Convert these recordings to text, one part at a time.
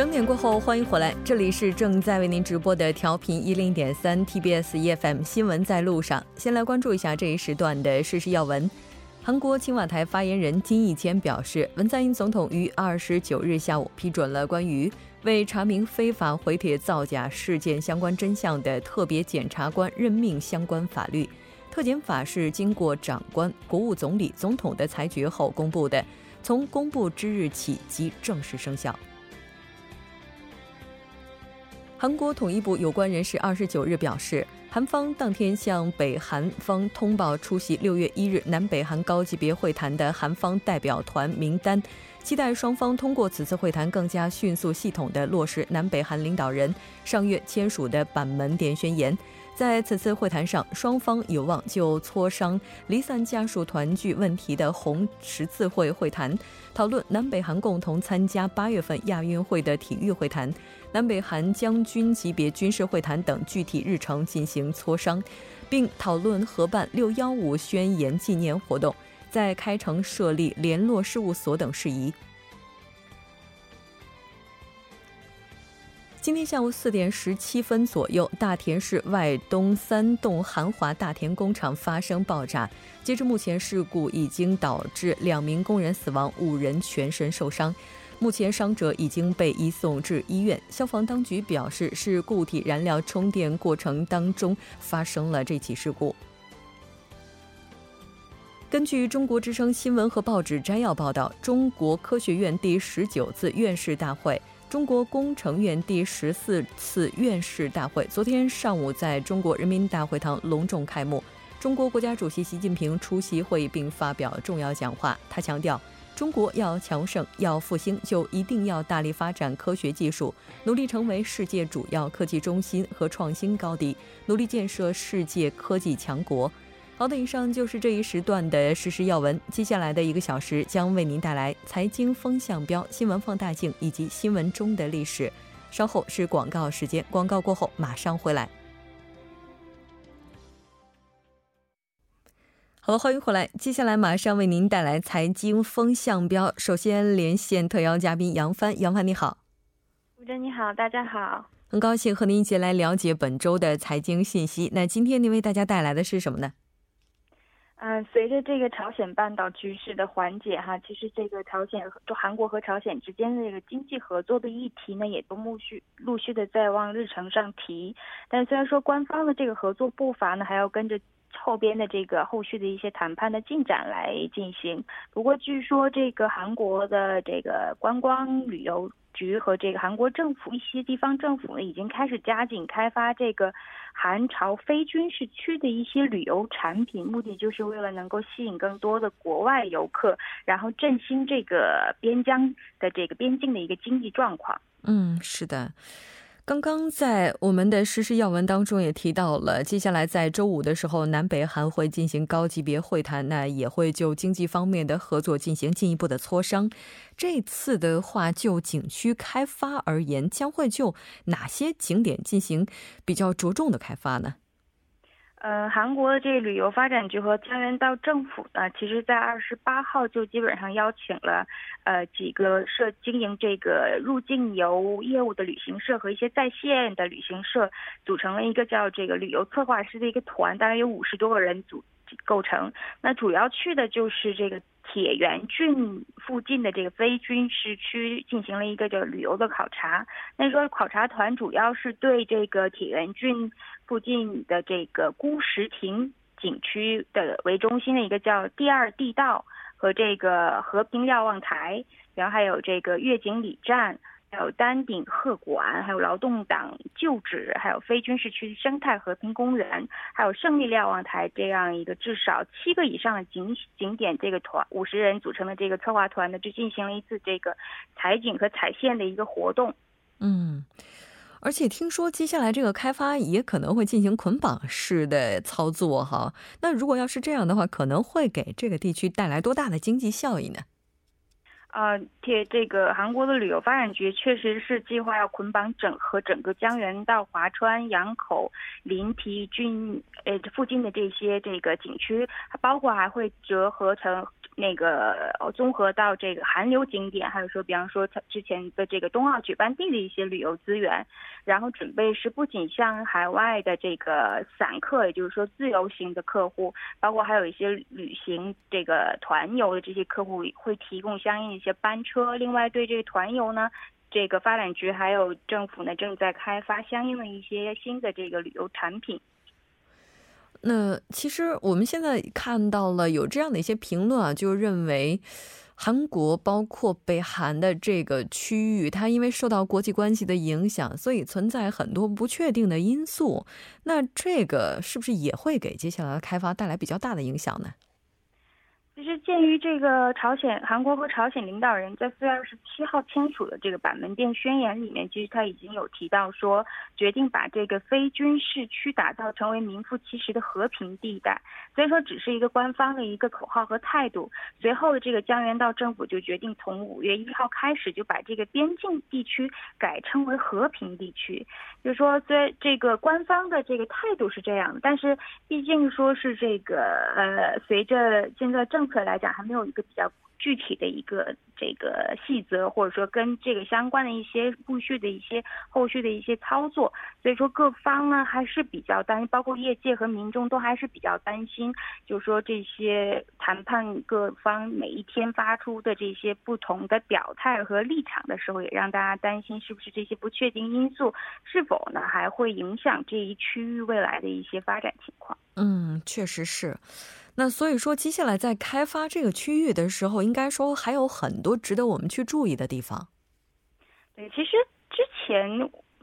整点过后，欢迎回来，这里是正在为您直播的调频一零点三 TBS EFM 新闻在路上。先来关注一下这一时段的事实要闻。韩国青瓦台发言人金义谦表示，文在寅总统于二十九日下午批准了关于为查明非法回帖造假事件相关真相的特别检察官任命相关法律。特检法是经过长官、国务总理、总统的裁决后公布的，从公布之日起即正式生效。韩国统一部有关人士二十九日表示，韩方当天向北韩方通报出席六月一日南北韩高级别会谈的韩方代表团名单，期待双方通过此次会谈更加迅速、系统地落实南北韩领导人上月签署的板门店宣言。在此次会谈上，双方有望就磋商离散家属团聚问题的红十字会会谈，讨论南北韩共同参加八月份亚运会的体育会谈。南北韩将军级别军事会谈等具体日程进行磋商，并讨论合办“六幺五”宣言纪念活动，在开城设立联络事务所等事宜。今天下午四点十七分左右，大田市外东三栋韩华大田工厂发生爆炸。截至目前，事故已经导致两名工人死亡，五人全身受伤。目前伤者已经被移送至医院。消防当局表示，是固体燃料充电过程当中发生了这起事故。根据中国之声新闻和报纸摘要报道，中国科学院第十九次院士大会、中国工程院第十四次院士大会昨天上午在中国人民大会堂隆重开幕。中国国家主席习近平出席会议并发表重要讲话，他强调。中国要强盛、要复兴，就一定要大力发展科学技术，努力成为世界主要科技中心和创新高地，努力建设世界科技强国。好的，以上就是这一时段的实时要闻。接下来的一个小时将为您带来财经风向标、新闻放大镜以及新闻中的历史。稍后是广告时间，广告过后马上回来。好了，欢迎回来。接下来马上为您带来财经风向标。首先连线特邀嘉宾杨帆，杨帆你好，吴真你好，大家好，很高兴和您一起来了解本周的财经信息。那今天您为大家带来的是什么呢？嗯，随着这个朝鲜半岛局势的缓解，哈，其实这个朝鲜就韩国和朝鲜之间的这个经济合作的议题呢，也都陆续陆续的在往日程上提。但虽然说官方的这个合作步伐呢，还要跟着。后边的这个后续的一些谈判的进展来进行。不过，据说这个韩国的这个观光旅游局和这个韩国政府一些地方政府呢，已经开始加紧开发这个韩朝非军事区的一些旅游产品，目的就是为了能够吸引更多的国外游客，然后振兴这个边疆的这个边境的一个经济状况。嗯，是的。刚刚在我们的实时要闻当中也提到了，接下来在周五的时候，南北韩会进行高级别会谈，那也会就经济方面的合作进行进一步的磋商。这次的话，就景区开发而言，将会就哪些景点进行比较着重的开发呢？呃，韩国的这个旅游发展局和江原道政府呢，其实在二十八号就基本上邀请了，呃，几个社经营这个入境游业务的旅行社和一些在线的旅行社，组成了一个叫这个旅游策划师的一个团，大概有五十多个人组构成。那主要去的就是这个铁原郡附近的这个非军事区，进行了一个叫旅游的考察。那说考察团主要是对这个铁原郡。附近的这个孤石亭景区的为中心的一个叫第二地道和这个和平瞭望台，然后还有这个月景里站，还有丹顶鹤馆，还有劳动党旧址，还有非军事区生态和平公园，还有胜利瞭望台这样一个至少七个以上的景景点，这个团五十人组成的这个策划团呢，就进行了一次这个采景和采线的一个活动。嗯。而且听说接下来这个开发也可能会进行捆绑式的操作哈，那如果要是这样的话，可能会给这个地区带来多大的经济效益呢？嗯，这这个韩国的旅游发展局确实是计划要捆绑整合整个江原到、华川、洋口、临提郡呃附近的这些这个景区，包括还会折合成。那个综合到这个韩流景点，还有说，比方说他之前的这个冬奥举办地的一些旅游资源，然后准备是不仅向海外的这个散客，也就是说自由行的客户，包括还有一些旅行这个团游的这些客户，会提供相应一些班车。另外，对这个团游呢，这个发展局还有政府呢，正在开发相应的一些新的这个旅游产品。那其实我们现在看到了有这样的一些评论啊，就认为韩国包括北韩的这个区域，它因为受到国际关系的影响，所以存在很多不确定的因素。那这个是不是也会给接下来的开发带来比较大的影响呢？其实，鉴于这个朝鲜、韩国和朝鲜领导人在四月二十七号签署的这个板门店宣言里面，其实他已经有提到说，决定把这个非军事区打造成为名副其实的和平地带。所以说，只是一个官方的一个口号和态度。随后的这个江原道政府就决定从五月一号开始，就把这个边境地区改称为和平地区。就是说，虽这个官方的这个态度是这样，但是毕竟说是这个呃，随着现在政可来讲还没有一个比较具体的一个这个细则，或者说跟这个相关的一些后续的一些后续的一些操作，所以说各方呢还是比较担心，包括业界和民众都还是比较担心，就是说这些谈判各方每一天发出的这些不同的表态和立场的时候，也让大家担心是不是这些不确定因素是否呢还会影响这一区域未来的一些发展情况。嗯，确实是。那所以说，接下来在开发这个区域的时候，应该说还有很多值得我们去注意的地方。对，其实之前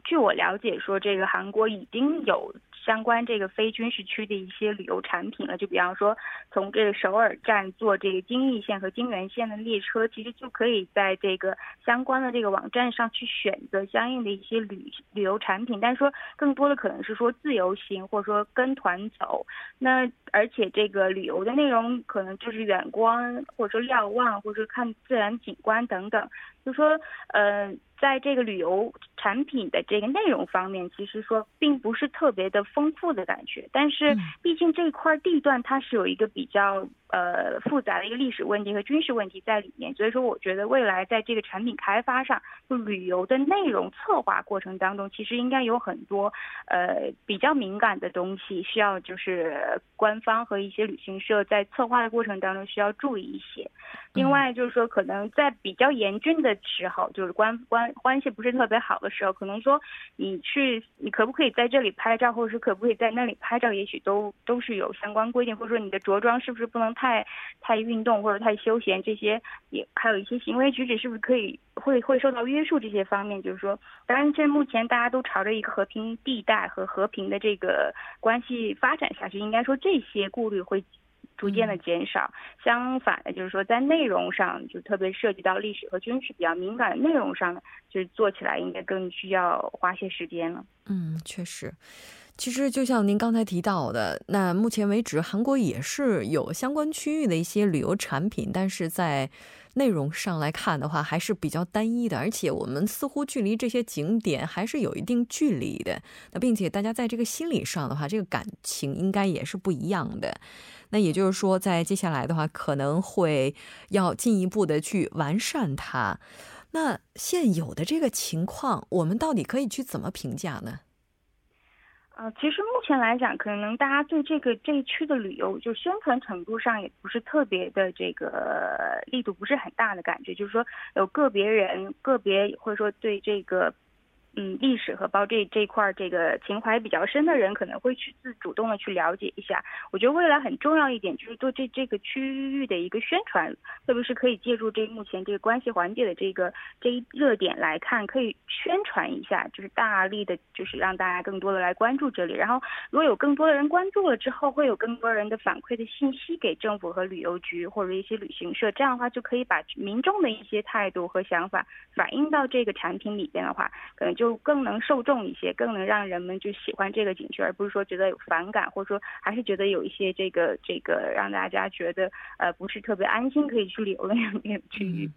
据我了解，说这个韩国已经有。相关这个非军事区的一些旅游产品了，就比方说从这个首尔站坐这个京义线和京原线的列车，其实就可以在这个相关的这个网站上去选择相应的一些旅旅游产品。但是说更多的可能是说自由行或者说跟团走，那而且这个旅游的内容可能就是远观或者说瞭望或者说看自然景观等等。就说呃。在这个旅游产品的这个内容方面，其实说并不是特别的丰富的感觉，但是毕竟这块地段它是有一个比较。呃，复杂的一个历史问题和军事问题在里面，所以说我觉得未来在这个产品开发上，就旅游的内容策划过程当中，其实应该有很多呃比较敏感的东西，需要就是官方和一些旅行社在策划的过程当中需要注意一些。另外就是说，可能在比较严峻的时候，就是关关系不是特别好的时候，可能说你去，你可不可以在这里拍照，或者是可不可以在那里拍照，也许都都是有相关规定，或者说你的着装是不是不能。太太运动或者太休闲，这些也还有一些行为举止，是不是可以会会受到约束？这些方面，就是说，当然，现目前大家都朝着一个和平地带和和平的这个关系发展下去，应该说这些顾虑会逐渐的减少。相反的，就是说在内容上，就特别涉及到历史和军事比较敏感的内容上，就是做起来应该更需要花些时间了。嗯，确实。其实就像您刚才提到的，那目前为止，韩国也是有相关区域的一些旅游产品，但是在内容上来看的话，还是比较单一的，而且我们似乎距离这些景点还是有一定距离的。那并且大家在这个心理上的话，这个感情应该也是不一样的。那也就是说，在接下来的话，可能会要进一步的去完善它。那现有的这个情况，我们到底可以去怎么评价呢？呃，其实目前来讲，可能大家对这个这一区的旅游，就宣传程度上也不是特别的这个力度不是很大的感觉，就是说有个别人个别或者说对这个。嗯，历史和包这这块儿这个情怀比较深的人，可能会去自主动的去了解一下。我觉得未来很重要一点就是做这这个区域的一个宣传，特别是可以借助这目前这个关系缓解的这个这一热点来看，可以宣传一下，就是大力的，就是让大家更多的来关注这里。然后，如果有更多的人关注了之后，会有更多人的反馈的信息给政府和旅游局或者一些旅行社，这样的话就可以把民众的一些态度和想法反映到这个产品里边的话，可能就。就更能受众一些，更能让人们就喜欢这个景区，而不是说觉得有反感，或者说还是觉得有一些这个这个让大家觉得呃不是特别安心可以去旅游的那种区域。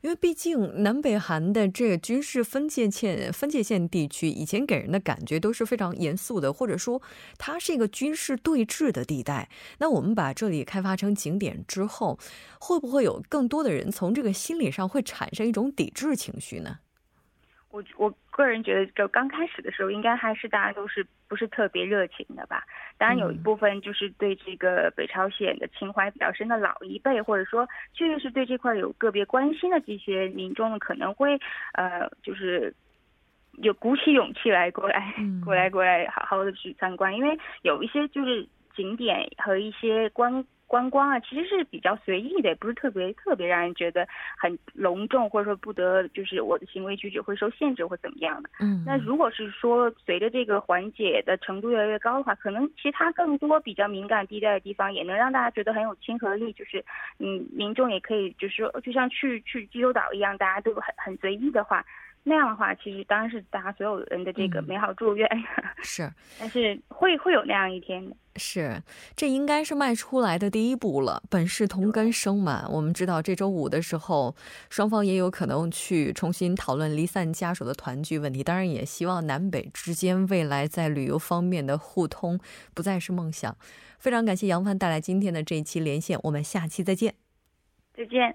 因为毕竟南北韩的这个军事分界线分界线地区，以前给人的感觉都是非常严肃的，或者说它是一个军事对峙的地带。那我们把这里开发成景点之后，会不会有更多的人从这个心理上会产生一种抵制情绪呢？我我个人觉得，就刚开始的时候，应该还是大家都是不是特别热情的吧。当然，有一部分就是对这个北朝鲜的情怀比较深的老一辈，或者说确实是对这块有个别关心的这些民众呢，可能会呃，就是有鼓起勇气来过来过来过来好好的去参观，因为有一些就是景点和一些观。观光啊，其实是比较随意的，也不是特别特别让人觉得很隆重，或者说不得就是我的行为举止会受限制或怎么样的。嗯，那如果是说随着这个缓解的程度越来越高的话，可能其他更多比较敏感地带的地方也能让大家觉得很有亲和力，就是嗯，民众也可以就是说，就像去去济州岛一样，大家都很很随意的话。那样的话，其实当然是大家所有人的这个美好祝愿。是，但是会会有那样一天的。是，这应该是迈出来的第一步了。本是同根生嘛，我们知道这周五的时候，双方也有可能去重新讨论离散家属的团聚问题。当然，也希望南北之间未来在旅游方面的互通不再是梦想。非常感谢杨帆带来今天的这一期连线，我们下期再见。再见。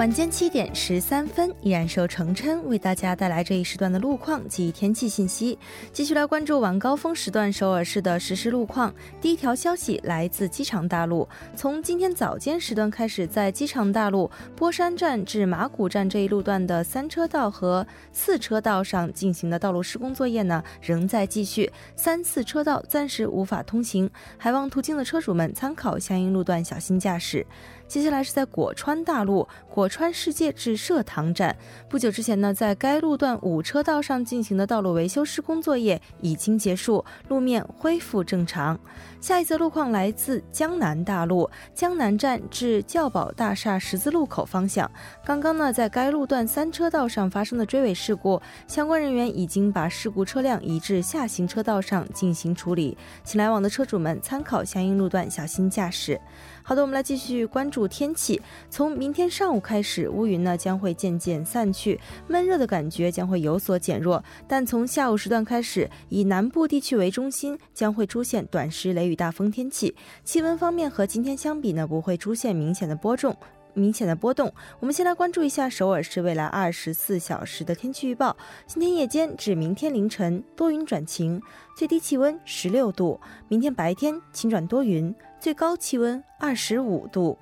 晚间七点十三分，依然受程琛为大家带来这一时段的路况及天气信息。继续来关注晚高峰时段首尔市的实时路况。第一条消息来自机场大路，从今天早间时段开始，在机场大路波山站至马古站这一路段的三车道和四车道上进行的道路施工作业呢，仍在继续，三四车道暂时无法通行，还望途经的车主们参考相应路段，小心驾驶。接下来是在果川大路果川世界至社堂站，不久之前呢，在该路段五车道上进行的道路维修施工作业已经结束，路面恢复正常。下一则路况来自江南大路江南站至教宝大厦十字路口方向。刚刚呢，在该路段三车道上发生的追尾事故，相关人员已经把事故车辆移至下行车道上进行处理，请来往的车主们参考相应路段，小心驾驶。好的，我们来继续关注天气。从明天上午开始，乌云呢将会渐渐散去，闷热的感觉将会有所减弱。但从下午时段开始，以南部地区为中心，将会出现短时雷雨大风天气。气温方面和今天相比呢，不会出现明显的波动。明显的波动。我们先来关注一下首尔市未来二十四小时的天气预报。今天夜间至明天凌晨多云转晴，最低气温十六度；明天白天晴转多云。最高气温二十五度。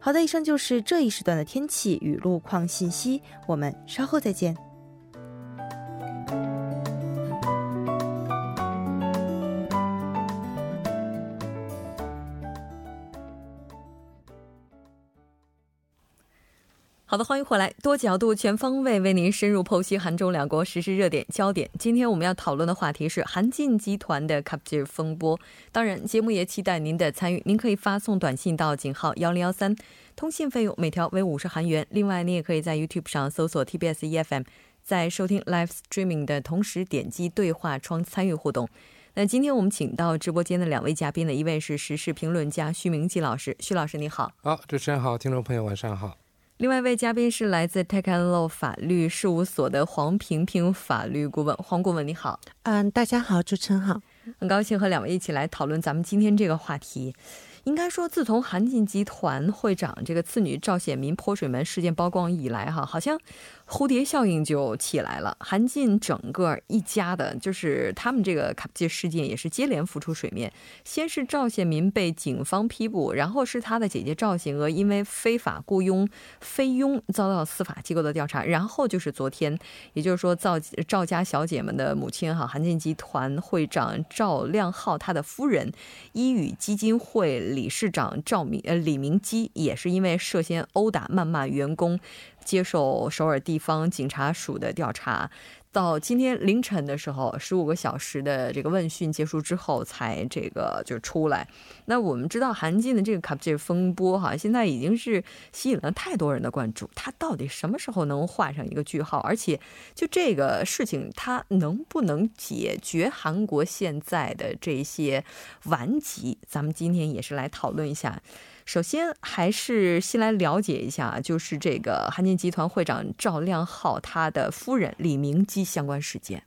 好的，以上就是这一时段的天气与路况信息。我们稍后再见。好的，欢迎回来，多角度、全方位为您深入剖析韩中两国实时热点焦点。今天我们要讨论的话题是韩进集团的 “capture” 风波。当然，节目也期待您的参与。您可以发送短信到井号幺零幺三，通信费用每条为五十韩元。另外，您也可以在 YouTube 上搜索 TBS EFM，在收听 Live Streaming 的同时点击对话窗参与互动。那今天我们请到直播间的两位嘉宾呢，一位是时事评论家徐明季老师，徐老师你好。好，主持人好，听众朋友晚上好。另外一位嘉宾是来自 Tech and Law 法律事务所的黄平平法律顾问，黄顾问你好。嗯，大家好，主持人好，很高兴和两位一起来讨论咱们今天这个话题。应该说，自从韩进集团会长这个次女赵显民泼水门事件曝光以来，哈，好像。蝴蝶效应就起来了，韩进整个一家的，就是他们这个卡布事件也是接连浮出水面。先是赵显民被警方批捕，然后是他的姐姐赵显娥因为非法雇佣菲佣遭到司法机构的调查，然后就是昨天，也就是说赵赵家小姐们的母亲哈，韩进集团会长赵亮浩他的夫人，伊宇基金会理事长赵明呃李明基也是因为涉嫌殴打谩骂员工。接受首尔地方警察署的调查。到今天凌晨的时候，十五个小时的这个问讯结束之后，才这个就出来。那我们知道韩进的这个卡布奇风波哈，现在已经是吸引了太多人的关注。他到底什么时候能画上一个句号？而且，就这个事情，他能不能解决韩国现在的这些顽疾？咱们今天也是来讨论一下。首先，还是先来了解一下，就是这个韩进集团会长赵亮浩他的夫人李明基相关事件。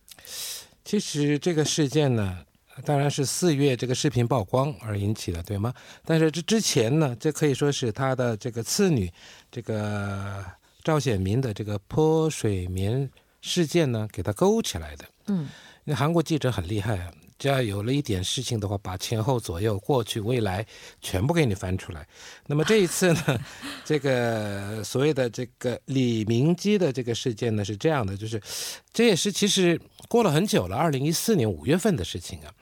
其实这个事件呢，当然是四月这个视频曝光而引起的，对吗？但是这之前呢，这可以说是他的这个次女这个赵显明的这个泼水棉事件呢，给他勾起来的。嗯，那韩国记者很厉害啊。只要有了一点事情的话，把前后左右、过去、未来全部给你翻出来。那么这一次呢，这个所谓的这个李明基的这个事件呢是这样的，就是这也是其实过了很久了，二零一四年五月份的事情啊。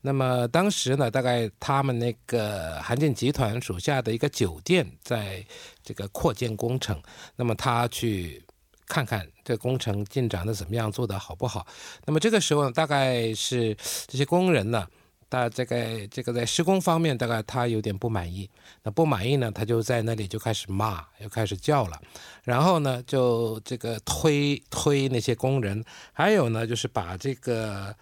那么当时呢，大概他们那个韩建集团属下的一个酒店在这个扩建工程，那么他去。看看这工程进展的怎么样，做得好不好？那么这个时候呢，大概是这些工人呢，大这个这个在施工方面，大概他有点不满意。那不满意呢，他就在那里就开始骂，又开始叫了。然后呢，就这个推推那些工人，还有呢，就是把这个。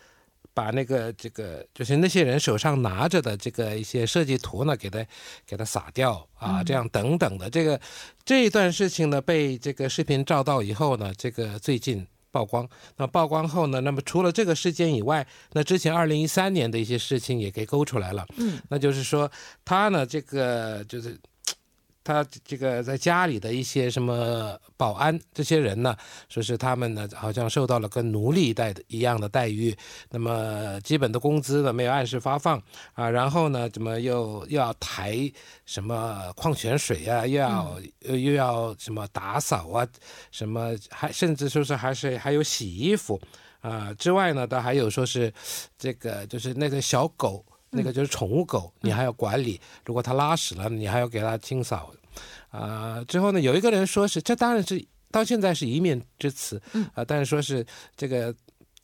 把那个这个就是那些人手上拿着的这个一些设计图呢，给他给他撒掉啊，这样等等的这个这一段事情呢，被这个视频照到以后呢，这个最近曝光。那曝光后呢，那么除了这个事件以外，那之前二零一三年的一些事情也给勾出来了。嗯，那就是说他呢，这个就是。他这个在家里的一些什么保安这些人呢，说是他们呢好像受到了跟奴隶待的一样的待遇，那么基本的工资呢没有按时发放啊，然后呢怎么又又要抬什么矿泉水啊，又要又又要什么打扫啊，什么还甚至说是还是还有洗衣服啊之外呢，他还有说是这个就是那个小狗。那个就是宠物狗，你还要管理。如果它拉屎了，你还要给它清扫。啊，之后呢，有一个人说是，这当然是到现在是一面之词。啊，但是说是这个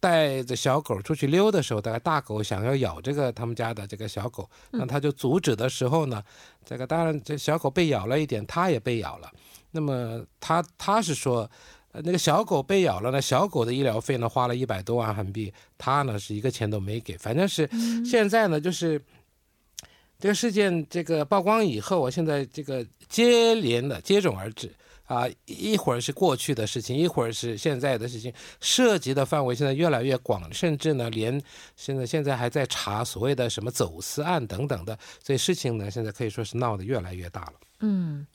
带着小狗出去溜的时候，大概大狗想要咬这个他们家的这个小狗，那他就阻止的时候呢，这个当然这小狗被咬了一点，它也被咬了。那么他他是说。那个小狗被咬了，呢小狗的医疗费呢，花了一百多万韩币，他呢是一个钱都没给。反正是现在呢，就是这个事件这个曝光以后，我现在这个接连的接踵而至啊，一会儿是过去的事情，一会儿是现在的事情，涉及的范围现在越来越广，甚至呢，连现在现在还在查所谓的什么走私案等等的，所以事情呢，现在可以说是闹得越来越大了。嗯。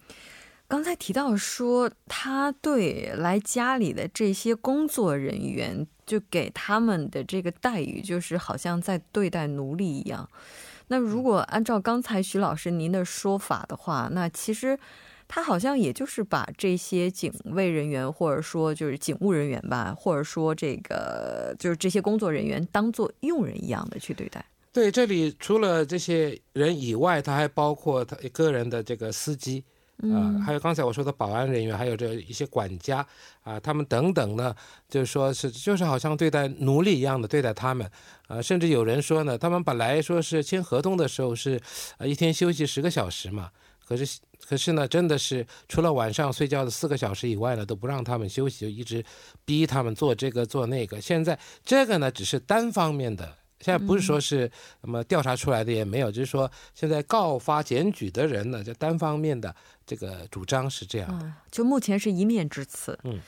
刚才提到说，他对来家里的这些工作人员，就给他们的这个待遇，就是好像在对待奴隶一样。那如果按照刚才徐老师您的说法的话，那其实他好像也就是把这些警卫人员，或者说就是警务人员吧，或者说这个就是这些工作人员，当做佣人一样的去对待。对，这里除了这些人以外，他还包括他个人的这个司机。啊，还有刚才我说的保安人员，还有这一些管家啊，他们等等呢，就是说是就是好像对待奴隶一样的对待他们，啊，甚至有人说呢，他们本来说是签合同的时候是，呃，一天休息十个小时嘛，可是可是呢，真的是除了晚上睡觉的四个小时以外呢，都不让他们休息，就一直逼他们做这个做那个。现在这个呢，只是单方面的。现在不是说是那么调查出来的也没有，就是说现在告发检举的人呢，就单方面的这个主张是这样的，就目前是一面之词。嗯。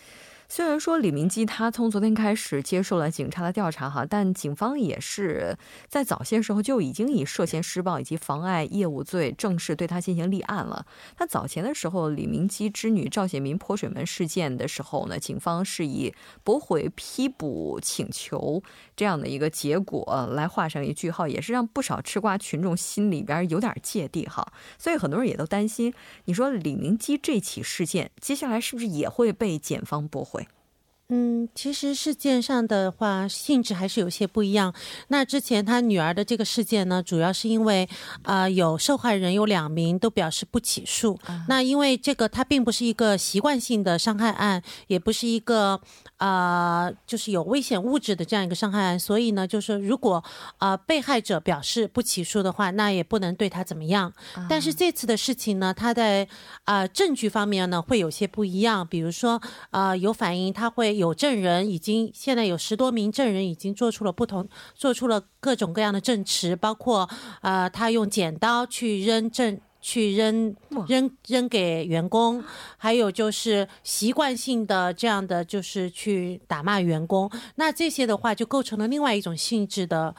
虽然说李明基他从昨天开始接受了警察的调查哈，但警方也是在早些时候就已经以涉嫌施暴以及妨碍业务罪正式对他进行立案了。他早前的时候，李明基之女赵显明泼水门事件的时候呢，警方是以驳回批捕请求这样的一个结果来画上一句号，也是让不少吃瓜群众心里边有点芥蒂哈。所以很多人也都担心，你说李明基这起事件接下来是不是也会被检方驳回？嗯，其实事件上的话性质还是有些不一样。那之前他女儿的这个事件呢，主要是因为啊有受害人有两名都表示不起诉。那因为这个他并不是一个习惯性的伤害案，也不是一个啊就是有危险物质的这样一个伤害案，所以呢，就是如果啊被害者表示不起诉的话，那也不能对他怎么样。但是这次的事情呢，他在啊证据方面呢会有些不一样，比如说啊有反映他会。有证人已经，现在有十多名证人已经做出了不同，做出了各种各样的证词，包括呃，他用剪刀去扔证，去扔扔扔给员工，还有就是习惯性的这样的就是去打骂员工，那这些的话就构成了另外一种性质的。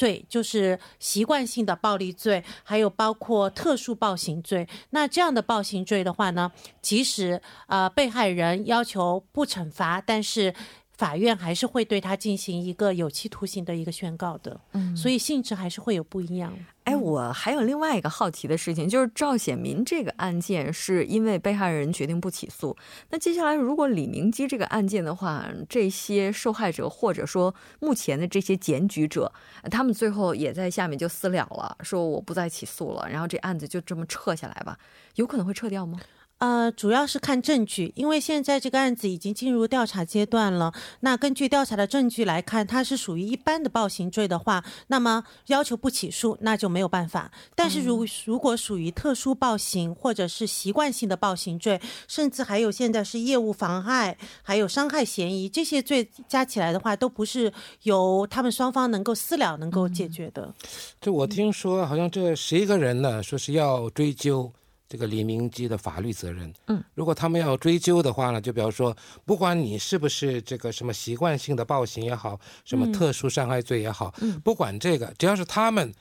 罪就是习惯性的暴力罪，还有包括特殊暴行罪。那这样的暴行罪的话呢，即使呃被害人要求不惩罚，但是法院还是会对他进行一个有期徒刑的一个宣告的。嗯，所以性质还是会有不一样。哎，我还有另外一个好奇的事情，就是赵显民这个案件是因为被害人决定不起诉。那接下来，如果李明基这个案件的话，这些受害者或者说目前的这些检举者，他们最后也在下面就私了了，说我不再起诉了，然后这案子就这么撤下来吧，有可能会撤掉吗？呃，主要是看证据，因为现在这个案子已经进入调查阶段了。那根据调查的证据来看，它是属于一般的暴行罪的话，那么要求不起诉那就没有办法。但是如如果属于特殊暴行或者是习惯性的暴行罪，甚至还有现在是业务妨害，还有伤害嫌疑这些罪加起来的话，都不是由他们双方能够私了能够解决的。这我听说，好像这十一个人呢，说是要追究。这个李明基的法律责任，嗯，如果他们要追究的话呢，就比如说，不管你是不是这个什么习惯性的暴行也好，什么特殊伤害罪也好，嗯，不管这个，只要是他们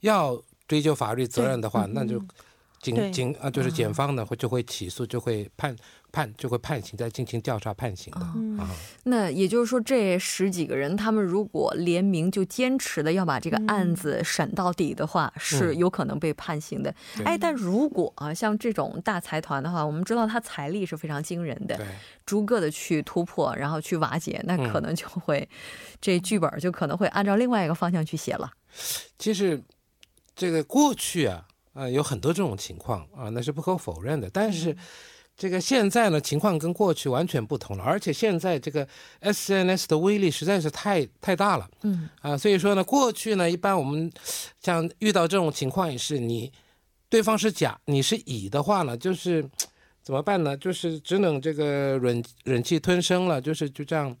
要追究法律责任的话，那就警警啊，就是检方呢会就会起诉，就会判。判就会判刑，再进行调查判刑的啊。那也就是说，这十几个人，他们如果联名就坚持的要把这个案子审到底的话，是有可能被判刑的。哎，但如果啊，像这种大财团的话，我们知道他财力是非常惊人的，逐个的去突破，然后去瓦解，那可能就会这剧本就可能会按照另外一个方向去写了。其实这个过去啊，啊有很多这种情况啊，那是不可否认的，但是。这个现在呢，情况跟过去完全不同了，而且现在这个 SNS 的威力实在是太太大了，嗯啊，所以说呢，过去呢，一般我们像遇到这种情况也是，你对方是甲，你是乙的话呢，就是怎么办呢？就是只能这个忍忍气吞声了，就是就这样。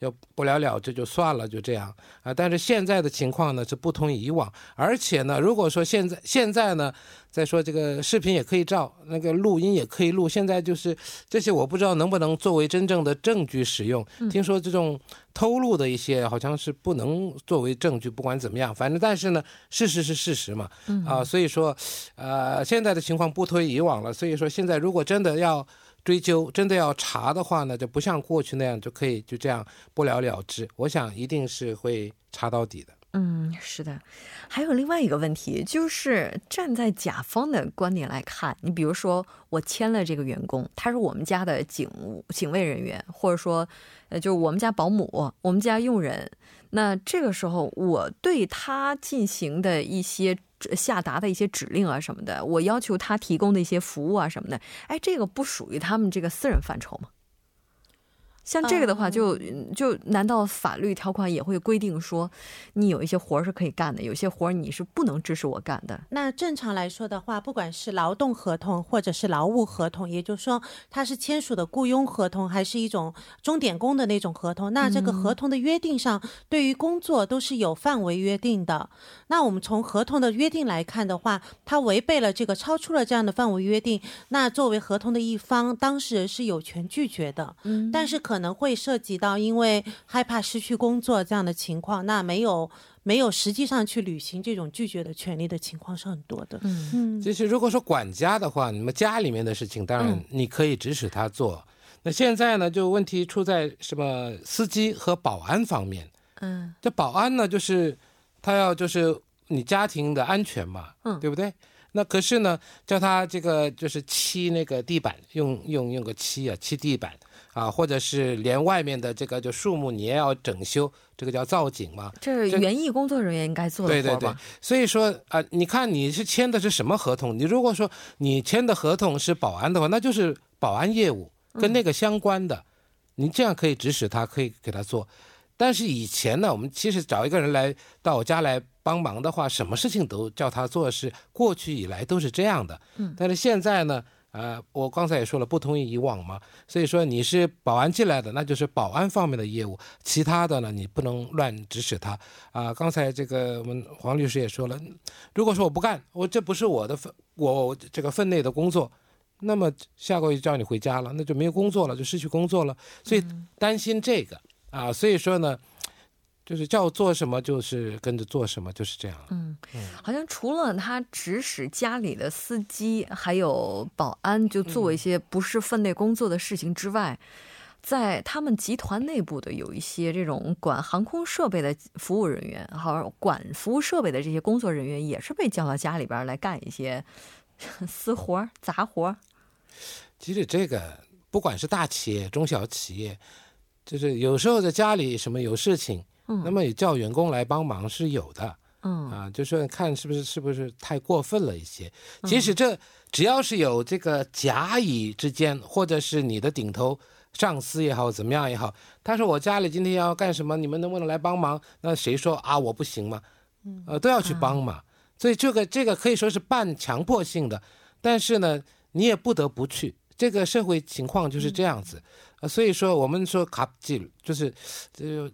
要不了了之就算了，就这样啊。但是现在的情况呢是不同以往，而且呢，如果说现在现在呢，再说这个视频也可以照，那个录音也可以录，现在就是这些，我不知道能不能作为真正的证据使用。听说这种偷录的一些好像是不能作为证据，不管怎么样，反正但是呢，事实是事实嘛，啊，所以说，呃，现在的情况不同以往了。所以说现在如果真的要。追究真的要查的话呢，就不像过去那样就可以就这样不了了之。我想一定是会查到底的。嗯，是的。还有另外一个问题，就是站在甲方的观点来看，你比如说我签了这个员工，他是我们家的警务警卫人员，或者说呃就是我们家保姆、我们家佣人，那这个时候我对他进行的一些。下达的一些指令啊什么的，我要求他提供的一些服务啊什么的，哎，这个不属于他们这个私人范畴吗？像这个的话，就就难道法律条款也会规定说，你有一些活儿是可以干的，有些活儿你是不能支持我干的？那正常来说的话，不管是劳动合同或者是劳务合同，也就是说它是签署的雇佣合同，还是一种钟点工的那种合同，那这个合同的约定上对于工作都是有范围约定的。那我们从合同的约定来看的话，它违背了这个，超出了这样的范围约定，那作为合同的一方，当事人是有权拒绝的。嗯，但是可。可能会涉及到因为害怕失去工作这样的情况，那没有没有实际上去履行这种拒绝的权利的情况是很多的。嗯嗯，就是如果说管家的话，你们家里面的事情，当然你可以指使他做。那现在呢，就问题出在什么司机和保安方面。嗯，这保安呢，就是他要就是你家庭的安全嘛，嗯，对不对？那可是呢，叫他这个就是漆那个地板，用用用个漆啊，漆地板。啊，或者是连外面的这个就树木你也要整修，这个叫造景嘛。这是园艺工作人员应该做的对对对？，所以说啊、你看你是签的是什么合同？你如果说你签的合同是保安的话，那就是保安业务跟那个相关的，你这样可以指使他，可以给他做。但是以前呢，我们其实找一个人来到我家来帮忙的话，什么事情都叫他做，是过去以来都是这样的。嗯，但是现在呢，呃，我刚才也说了，不同于以往嘛，所以说你是保安进来的，那就是保安方面的业务，其他的呢，你不能乱指使他。啊、刚才这个我们黄律师也说了，如果说我不干，我这不是我的分，我这个分内的工作。那么下个月叫你回家了，那就没有工作了，就失去工作了，所以担心这个。啊，所以说呢，就是叫我做什么就是跟着做什么，就是这样。嗯，好像除了他指使家里的司机还有保安就做一些不是分内工作的事情之外，在他们集团内部的有一些这种管航空设备的服务人员，好管服务设备的这些工作人员，也是被叫到家里边来干一些 私活儿杂活儿。其实这个不管是大企业、中小企业，就是有时候在家里什么有事情，嗯那么也叫员工来帮忙是有的嗯啊，就说看是不是是不是太过分了一些。其实这只要是有这个甲乙之间，或者是你的顶头上司也好，怎么样也好，他说我家里今天要干什么，你们能不能来帮忙？那谁说啊我不行吗？呃，都要去帮嘛。所以这个这个可以说是半强迫性的，但是呢，你也不得不去。这个社会情况就是这样子，呃，所以说我们说卡记就是，就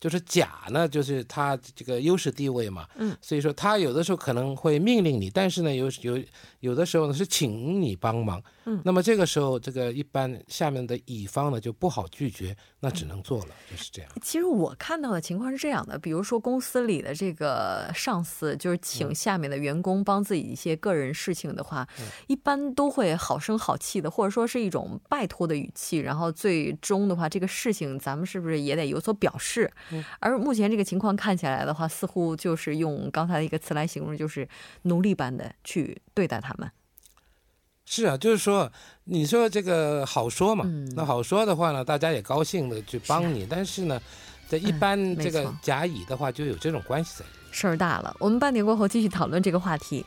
就是甲呢，就是他这个优势地位嘛，嗯，所以说他有的时候可能会命令你，但是呢，有有有的时候呢是请你帮忙，嗯那么这个时候这个一般下面的乙方呢就不好拒绝，那只能做了，就是这样。其实我看到的情况是这样的，比如说公司里的这个上司就是请下面的员工帮自己一些个人事情的话，一般都会好声好气的，或者说是一种拜托的语气，然后最终的话，这个事情咱们是不是也得有所表示？而目前这个情况看起来的话，似乎就是用刚才的一个词来形容，就是奴隶般的去对待他们。是啊，就是说，你说这个好说嘛，嗯那好说的话呢，大家也高兴的去帮你，但是呢，在一般这个甲乙的话，就有这种关系在。事儿大了，我们半点过后继续讨论这个话题。